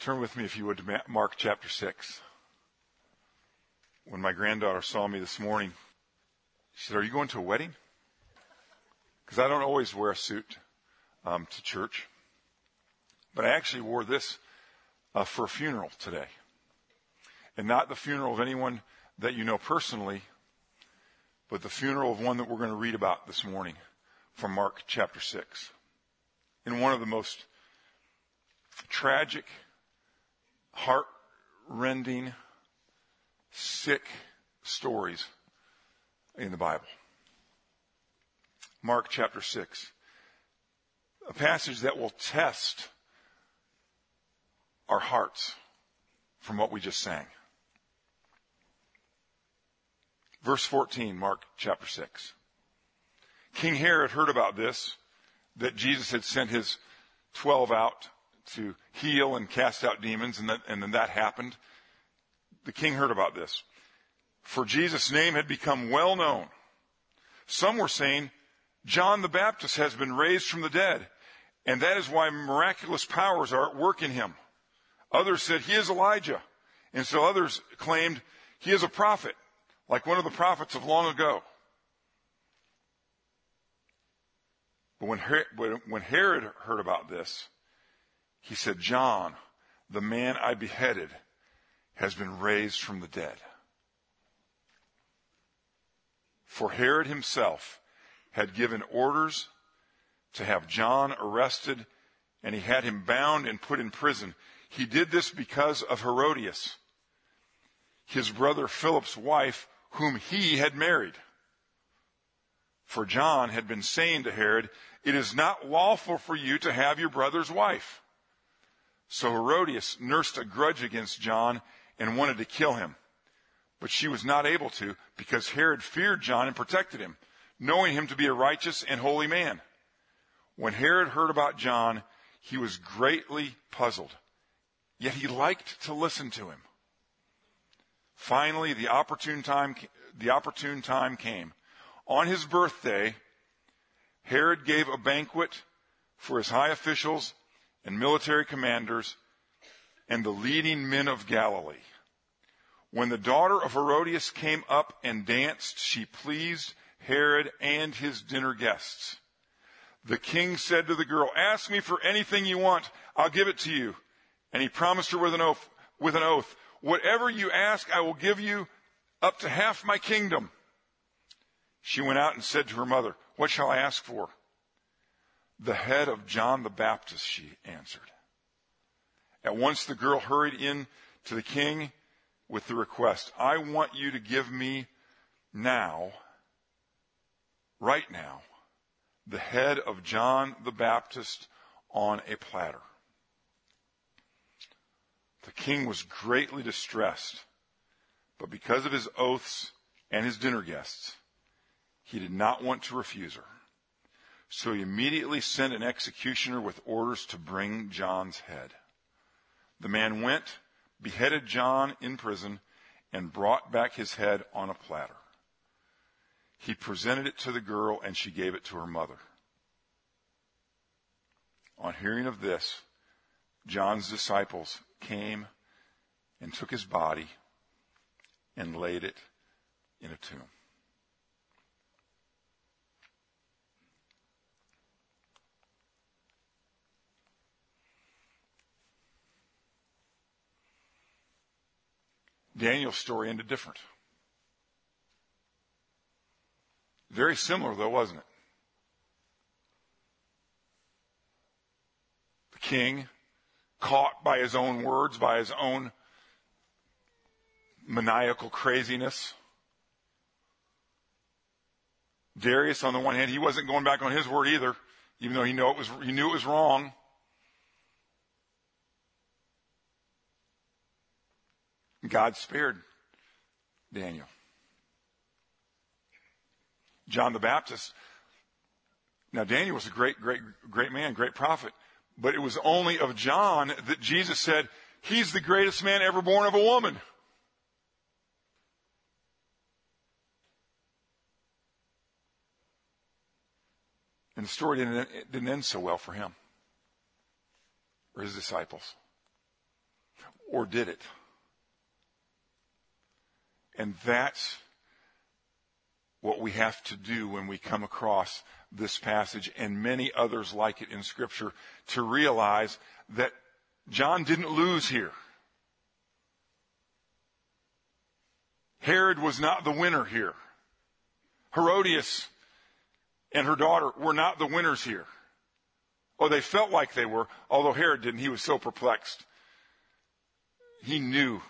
Turn with me, if you would, to Mark chapter 6. When my granddaughter saw me this morning, she said, Are you going to a wedding? Because I don't always wear a suit um, to church. But I actually wore this uh, for a funeral today. And not the funeral of anyone that you know personally, but the funeral of one that we're going to read about this morning from Mark chapter 6. In one of the most tragic, heart rending, sick stories in the Bible. Mark chapter 6. A passage that will test our hearts from what we just sang. Verse 14, Mark chapter 6. King Herod heard about this, that Jesus had sent his 12 out to heal and cast out demons, and, that, and then that happened. The king heard about this. For Jesus' name had become well known. Some were saying, John the Baptist has been raised from the dead, and that is why miraculous powers are at work in him. Others said, he is Elijah. And so others claimed, he is a prophet, like one of the prophets of long ago. But when Herod heard about this, he said, John, the man I beheaded, has been raised from the dead. For Herod himself had given orders to have John arrested, and he had him bound and put in prison. He did this because of Herodias, his brother Philip's wife, whom he had married. For John had been saying to Herod, It is not lawful for you to have your brother's wife. So Herodias nursed a grudge against John and wanted to kill him. But she was not able to because Herod feared John and protected him, knowing him to be a righteous and holy man. When Herod heard about John, he was greatly puzzled, yet he liked to listen to him. Finally, the opportune time, the opportune time came. On his birthday, Herod gave a banquet for his high officials and military commanders and the leading men of Galilee. When the daughter of Herodias came up and danced, she pleased Herod and his dinner guests. The king said to the girl, ask me for anything you want. I'll give it to you. And he promised her with an oath, with an oath, whatever you ask, I will give you up to half my kingdom. She went out and said to her mother, what shall I ask for? The head of John the Baptist, she answered. At once the girl hurried in to the king with the request, I want you to give me now, right now, the head of John the Baptist on a platter. The king was greatly distressed, but because of his oaths and his dinner guests, he did not want to refuse her. So he immediately sent an executioner with orders to bring John's head. The man went, beheaded John in prison, and brought back his head on a platter. He presented it to the girl and she gave it to her mother. On hearing of this, John's disciples came and took his body and laid it in a tomb. Daniel's story ended different. Very similar though, wasn't it? The king, caught by his own words, by his own maniacal craziness. Darius, on the one hand, he wasn't going back on his word either, even though he knew it was, he knew it was wrong. God spared Daniel. John the Baptist. Now Daniel was a great, great, great man, great prophet, but it was only of John that Jesus said, he's the greatest man ever born of a woman. And the story didn't, didn't end so well for him or his disciples. Or did it? And that's what we have to do when we come across this passage and many others like it in Scripture to realize that John didn't lose here. Herod was not the winner here. Herodias and her daughter were not the winners here. Or they felt like they were, although Herod didn't. He was so perplexed. He knew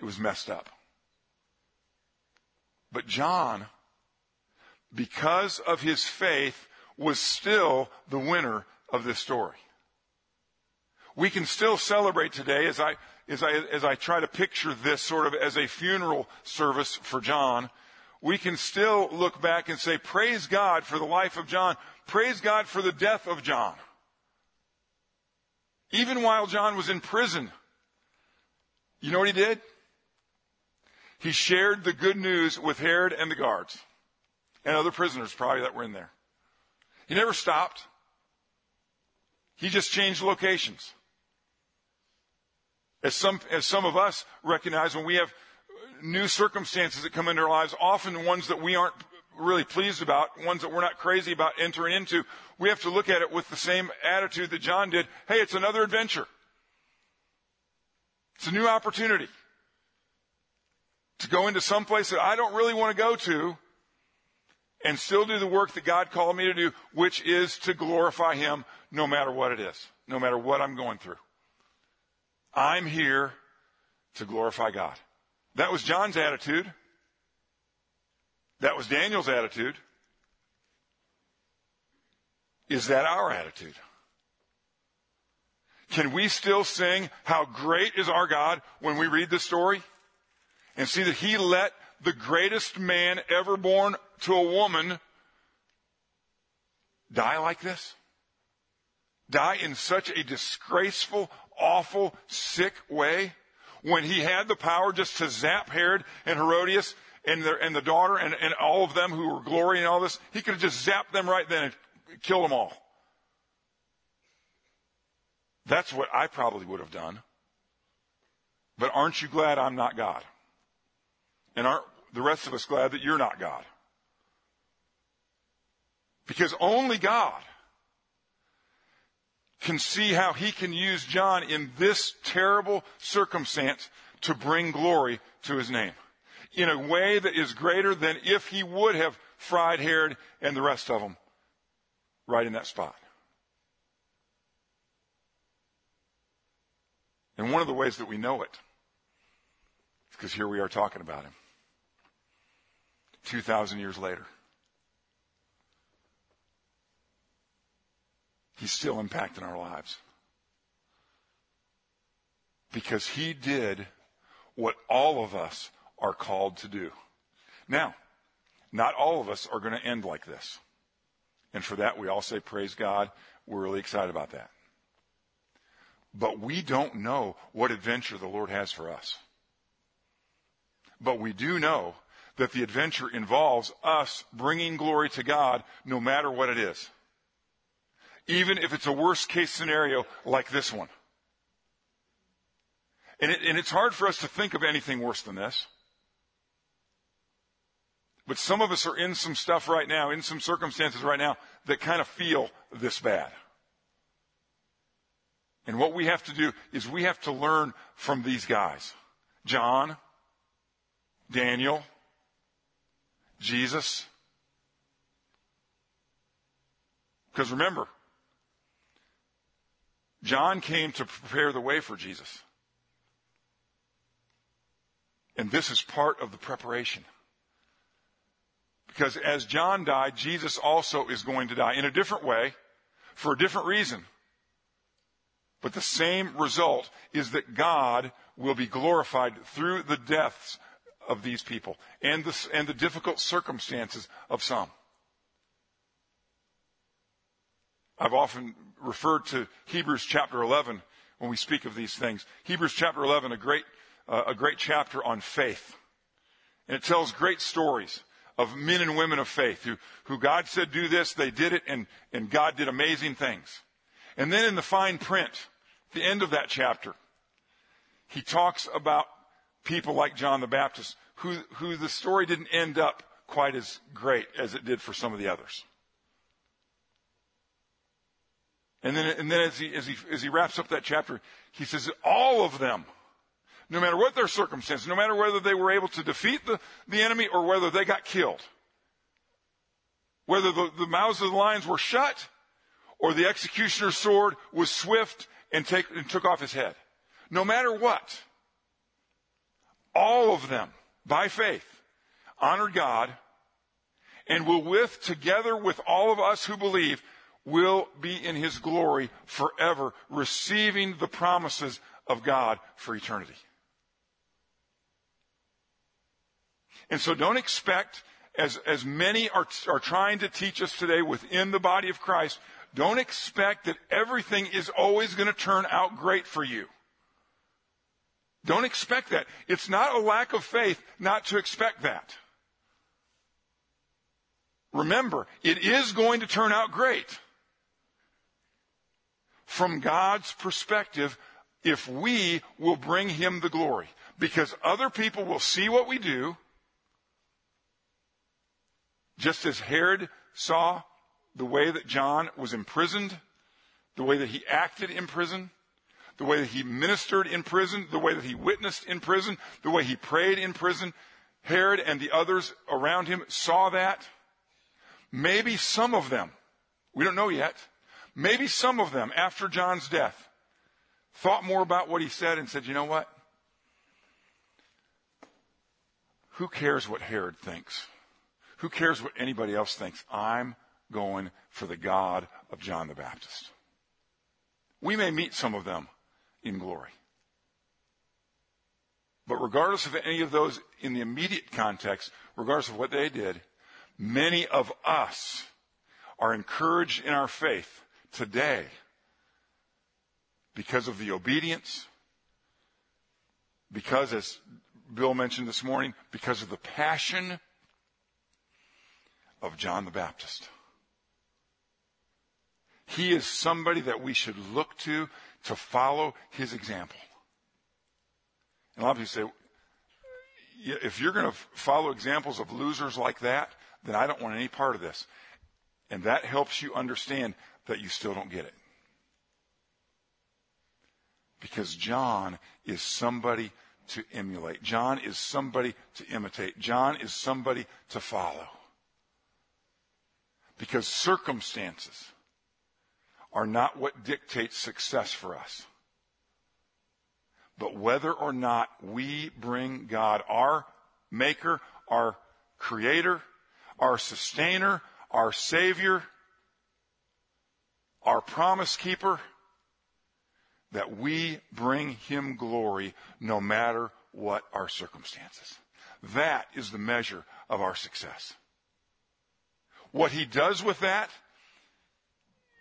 it was messed up. But John, because of his faith, was still the winner of this story. We can still celebrate today as I, as I, as I try to picture this sort of as a funeral service for John. We can still look back and say, praise God for the life of John. Praise God for the death of John. Even while John was in prison, you know what he did? He shared the good news with Herod and the guards and other prisoners probably that were in there. He never stopped. He just changed locations. As some, as some of us recognize when we have new circumstances that come into our lives, often ones that we aren't really pleased about, ones that we're not crazy about entering into, we have to look at it with the same attitude that John did. Hey, it's another adventure. It's a new opportunity to go into some place that I don't really want to go to and still do the work that God called me to do, which is to glorify Him no matter what it is, no matter what I'm going through. I'm here to glorify God. That was John's attitude. That was Daniel's attitude. Is that our attitude? Can we still sing how great is our God when we read this story and see that he let the greatest man ever born to a woman die like this? Die in such a disgraceful, awful, sick way when he had the power just to zap Herod and Herodias and the, and the daughter and, and all of them who were glorying all this, he could have just zapped them right then and killed them all. That's what I probably would have done. But aren't you glad I'm not God? And aren't the rest of us glad that you're not God? Because only God can see how he can use John in this terrible circumstance to bring glory to his name in a way that is greater than if he would have fried Herod and the rest of them right in that spot. And one of the ways that we know it is because here we are talking about him 2,000 years later. He's still impacting our lives. Because he did what all of us are called to do. Now, not all of us are going to end like this. And for that, we all say, Praise God. We're really excited about that. But we don't know what adventure the Lord has for us. But we do know that the adventure involves us bringing glory to God no matter what it is. Even if it's a worst case scenario like this one. And, it, and it's hard for us to think of anything worse than this. But some of us are in some stuff right now, in some circumstances right now, that kind of feel this bad. And what we have to do is we have to learn from these guys John, Daniel, Jesus. Because remember, John came to prepare the way for Jesus. And this is part of the preparation. Because as John died, Jesus also is going to die in a different way, for a different reason. But the same result is that God will be glorified through the deaths of these people and the, and the difficult circumstances of some. I've often referred to Hebrews chapter 11 when we speak of these things. Hebrews chapter 11, a great, uh, a great chapter on faith. And it tells great stories of men and women of faith who, who God said do this, they did it, and, and God did amazing things. And then in the fine print, the end of that chapter, he talks about people like John the Baptist, who, who the story didn't end up quite as great as it did for some of the others. And then, and then as he, as he, as he wraps up that chapter, he says, all of them, no matter what their circumstances, no matter whether they were able to defeat the, the enemy or whether they got killed, whether the, the mouths of the lions were shut or the executioner's sword was swift and, take, and took off his head. No matter what, all of them, by faith, honored God and will with, together with all of us who believe, will be in his glory forever, receiving the promises of God for eternity. And so don't expect, as, as many are, are trying to teach us today within the body of Christ, don't expect that everything is always going to turn out great for you. Don't expect that. It's not a lack of faith not to expect that. Remember, it is going to turn out great from God's perspective if we will bring Him the glory. Because other people will see what we do, just as Herod saw the way that John was imprisoned, the way that he acted in prison, the way that he ministered in prison, the way that he witnessed in prison, the way he prayed in prison. Herod and the others around him saw that. Maybe some of them, we don't know yet, Maybe some of them, after John's death, thought more about what he said and said, you know what? Who cares what Herod thinks? Who cares what anybody else thinks? I'm going for the God of John the Baptist. We may meet some of them in glory. But regardless of any of those in the immediate context, regardless of what they did, many of us are encouraged in our faith today because of the obedience, because, as Bill mentioned this morning, because of the passion of John the Baptist. He is somebody that we should look to to follow his example. And a lot of people say, if you're going to follow examples of losers like that, then I don't want any part of this. And that helps you understand that you still don't get it. Because John is somebody to emulate. John is somebody to imitate. John is somebody to follow. Because circumstances are not what dictates success for us. But whether or not we bring God, our maker, our creator, our sustainer, our savior, our promise keeper, that we bring him glory no matter what our circumstances. That is the measure of our success. What he does with that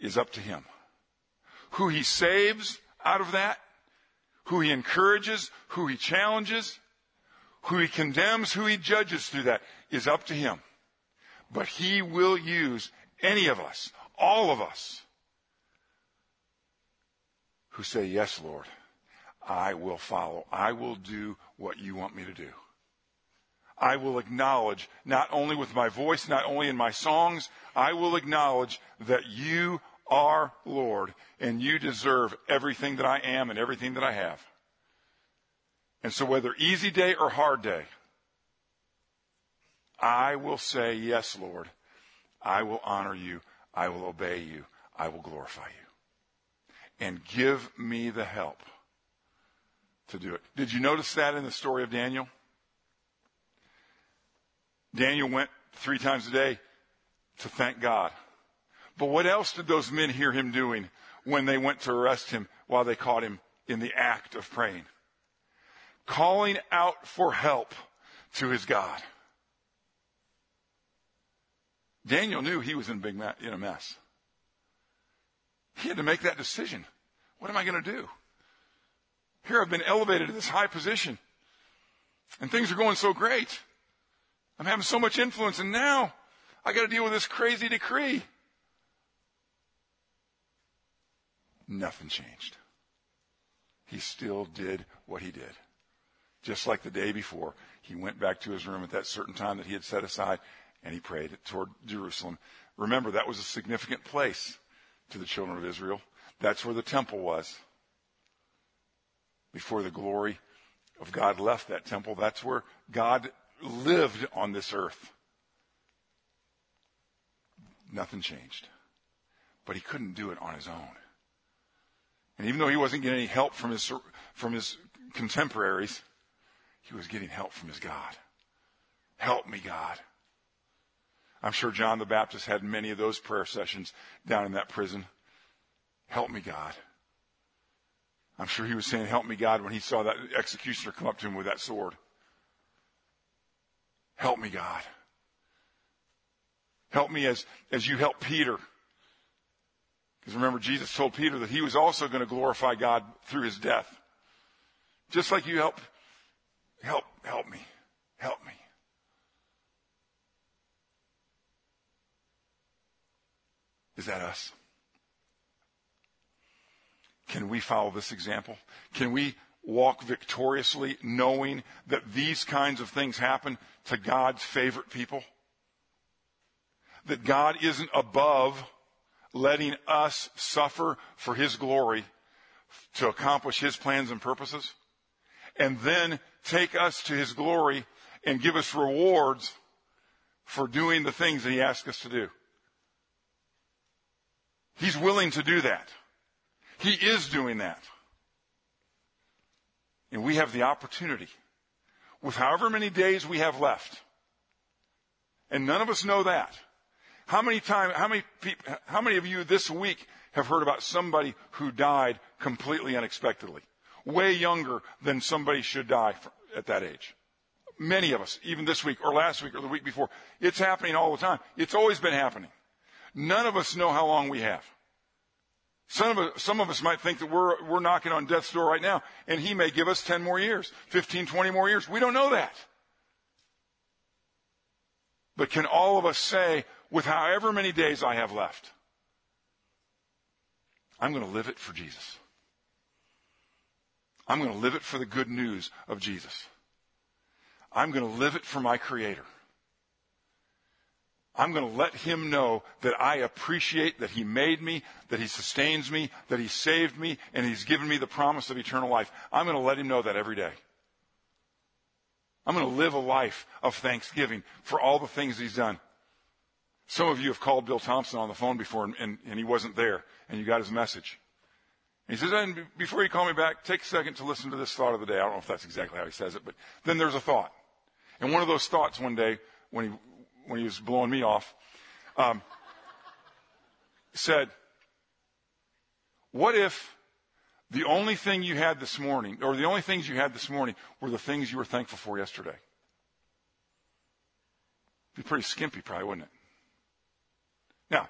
is up to him. Who he saves out of that, who he encourages, who he challenges, who he condemns, who he judges through that is up to him. But he will use any of us, all of us, who say, Yes, Lord, I will follow. I will do what you want me to do. I will acknowledge, not only with my voice, not only in my songs, I will acknowledge that you are Lord and you deserve everything that I am and everything that I have. And so whether easy day or hard day, I will say, yes, Lord. I will honor you. I will obey you. I will glorify you and give me the help to do it. Did you notice that in the story of Daniel? Daniel went three times a day to thank God. But what else did those men hear him doing when they went to arrest him while they caught him in the act of praying? Calling out for help to his God. Daniel knew he was in, big in a mess. He had to make that decision. What am I going to do? Here I've been elevated to this high position and things are going so great. I'm having so much influence and now I got to deal with this crazy decree. Nothing changed. he still did what he did. Just like the day before, he went back to his room at that certain time that he had set aside and he prayed toward Jerusalem. Remember, that was a significant place to the children of Israel. That's where the temple was. Before the glory of God left that temple, that's where God lived on this earth. Nothing changed. But he couldn't do it on his own. And even though he wasn't getting any help from his, from his contemporaries, he was getting help from his God. Help me, God. I'm sure John the Baptist had many of those prayer sessions down in that prison. Help me, God. I'm sure he was saying, Help me, God, when he saw that executioner come up to him with that sword. Help me, God. Help me as, as you help Peter. Because remember, Jesus told Peter that he was also going to glorify God through his death. Just like you help, help, help me. Help me. Is that us? Can we follow this example? Can we walk victoriously knowing that these kinds of things happen to God's favorite people? That God isn't above letting us suffer for His glory to accomplish His plans and purposes? And then take us to His glory and give us rewards for doing the things that He asks us to do. He's willing to do that. He is doing that. And we have the opportunity, with however many days we have left, and none of us know that. How many time, how many people, how many of you this week have heard about somebody who died completely unexpectedly? Way younger than somebody should die at that age. Many of us, even this week or last week or the week before. It's happening all the time. It's always been happening. None of us know how long we have. Some of, us, some of us might think that we're, we're knocking on death's door right now, and he may give us 10 more years, 15, 20 more years. We don't know that. But can all of us say, with however many days I have left, I'm going to live it for Jesus? I'm going to live it for the good news of Jesus. I'm going to live it for my Creator. I'm going to let him know that I appreciate that he made me, that he sustains me, that he saved me, and he's given me the promise of eternal life. I'm going to let him know that every day. I'm going to live a life of thanksgiving for all the things he's done. Some of you have called Bill Thompson on the phone before and, and, and he wasn't there, and you got his message. he says, and before you call me back, take a second to listen to this thought of the day. I don't know if that's exactly how he says it, but then there's a thought. And one of those thoughts one day, when he when he was blowing me off, um, said, What if the only thing you had this morning, or the only things you had this morning, were the things you were thankful for yesterday? Be pretty skimpy, probably, wouldn't it? Now,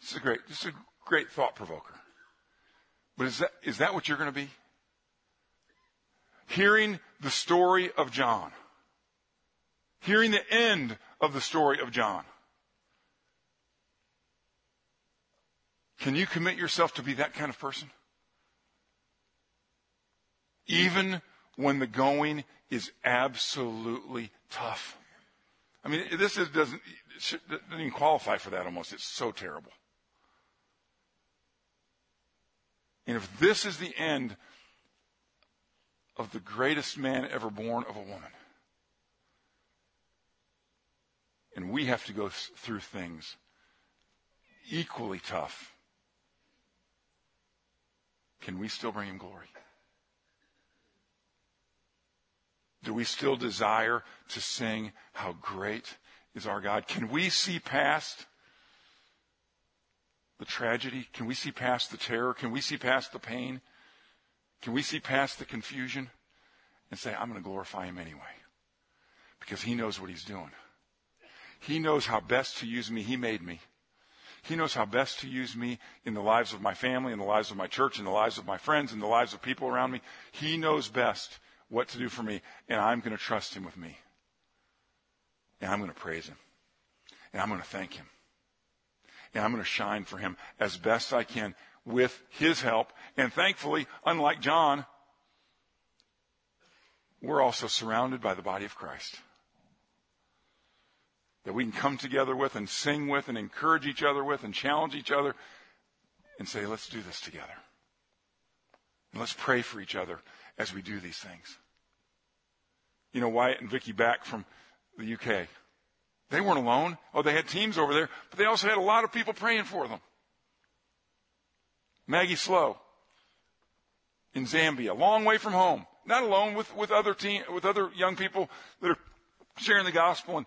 this is a great, this is a great thought provoker. But is that, is that what you're going to be? Hearing the story of John, hearing the end of the story of John. Can you commit yourself to be that kind of person? Even when the going is absolutely tough. I mean, this is, doesn't, doesn't even qualify for that almost. It's so terrible. And if this is the end of the greatest man ever born of a woman, And we have to go through things equally tough. Can we still bring him glory? Do we still desire to sing how great is our God? Can we see past the tragedy? Can we see past the terror? Can we see past the pain? Can we see past the confusion and say, I'm going to glorify him anyway? Because he knows what he's doing. He knows how best to use me. He made me. He knows how best to use me in the lives of my family, in the lives of my church, in the lives of my friends, in the lives of people around me. He knows best what to do for me, and I'm going to trust Him with me. And I'm going to praise Him. And I'm going to thank Him. And I'm going to shine for Him as best I can with his help. And thankfully, unlike John, we're also surrounded by the body of Christ. That we can come together with and sing with and encourage each other with and challenge each other and say, let's do this together. And let's pray for each other as we do these things. You know, Wyatt and Vicky back from the UK. They weren't alone. Oh, they had teams over there, but they also had a lot of people praying for them. Maggie Slow in Zambia, a long way from home, not alone with, with other teen, with other young people that are sharing the gospel, and,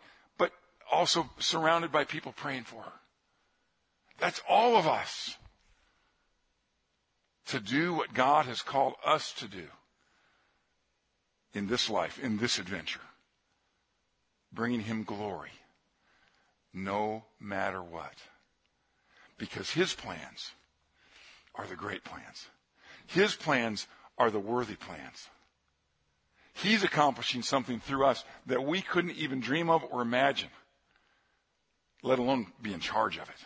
also surrounded by people praying for her. That's all of us to do what God has called us to do in this life, in this adventure, bringing Him glory no matter what. Because His plans are the great plans. His plans are the worthy plans. He's accomplishing something through us that we couldn't even dream of or imagine, let alone be in charge of it.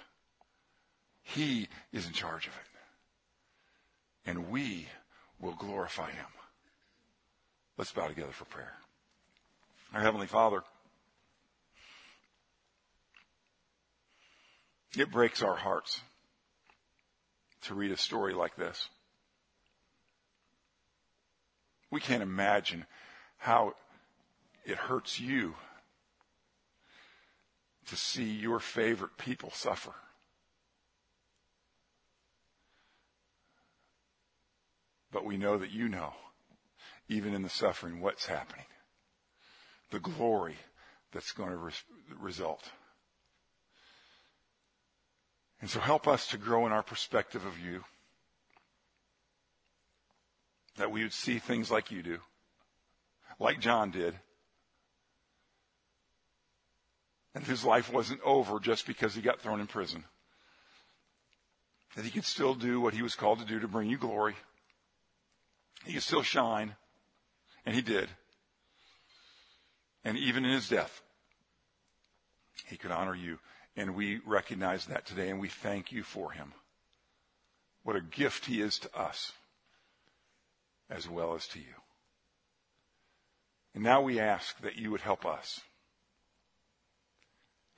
He is in charge of it. And we will glorify him. Let's bow together for prayer. Our Heavenly Father, it breaks our hearts to read a story like this. We can't imagine how it hurts you to see your favorite people suffer. But we know that you know, even in the suffering, what's happening. The glory that's going to res- result. And so help us to grow in our perspective of you. That we would see things like you do, like John did. And his life wasn't over just because he got thrown in prison. That he could still do what he was called to do to bring you glory. He could still shine. And he did. And even in his death, he could honor you. And we recognize that today and we thank you for him. What a gift he is to us as well as to you. And now we ask that you would help us.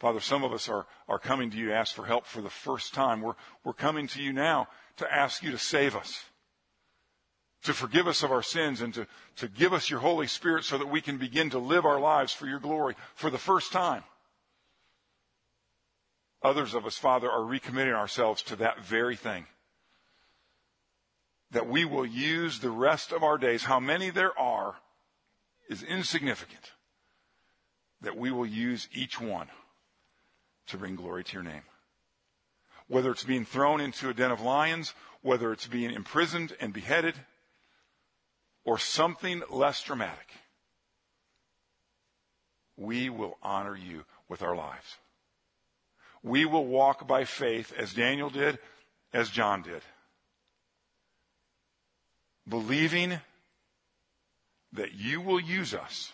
Father, some of us are, are coming to you to ask for help for the first time. We're, we're coming to you now to ask you to save us, to forgive us of our sins, and to, to give us your Holy Spirit so that we can begin to live our lives for your glory for the first time. Others of us, Father, are recommitting ourselves to that very thing. That we will use the rest of our days, how many there are, is insignificant. That we will use each one to bring glory to your name. Whether it's being thrown into a den of lions, whether it's being imprisoned and beheaded, or something less dramatic, we will honor you with our lives we will walk by faith as Daniel did, as John did. Believing that you will use us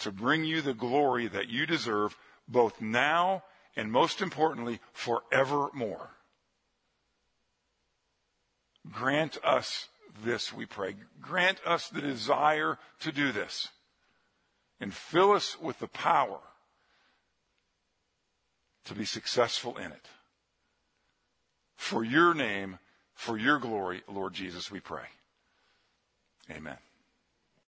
to bring you the glory that you deserve both now and most importantly forevermore. Grant us this, we pray. Grant us the desire to do this and fill us with the power to be successful in it. For your name, for your glory, Lord Jesus, we pray. Amen.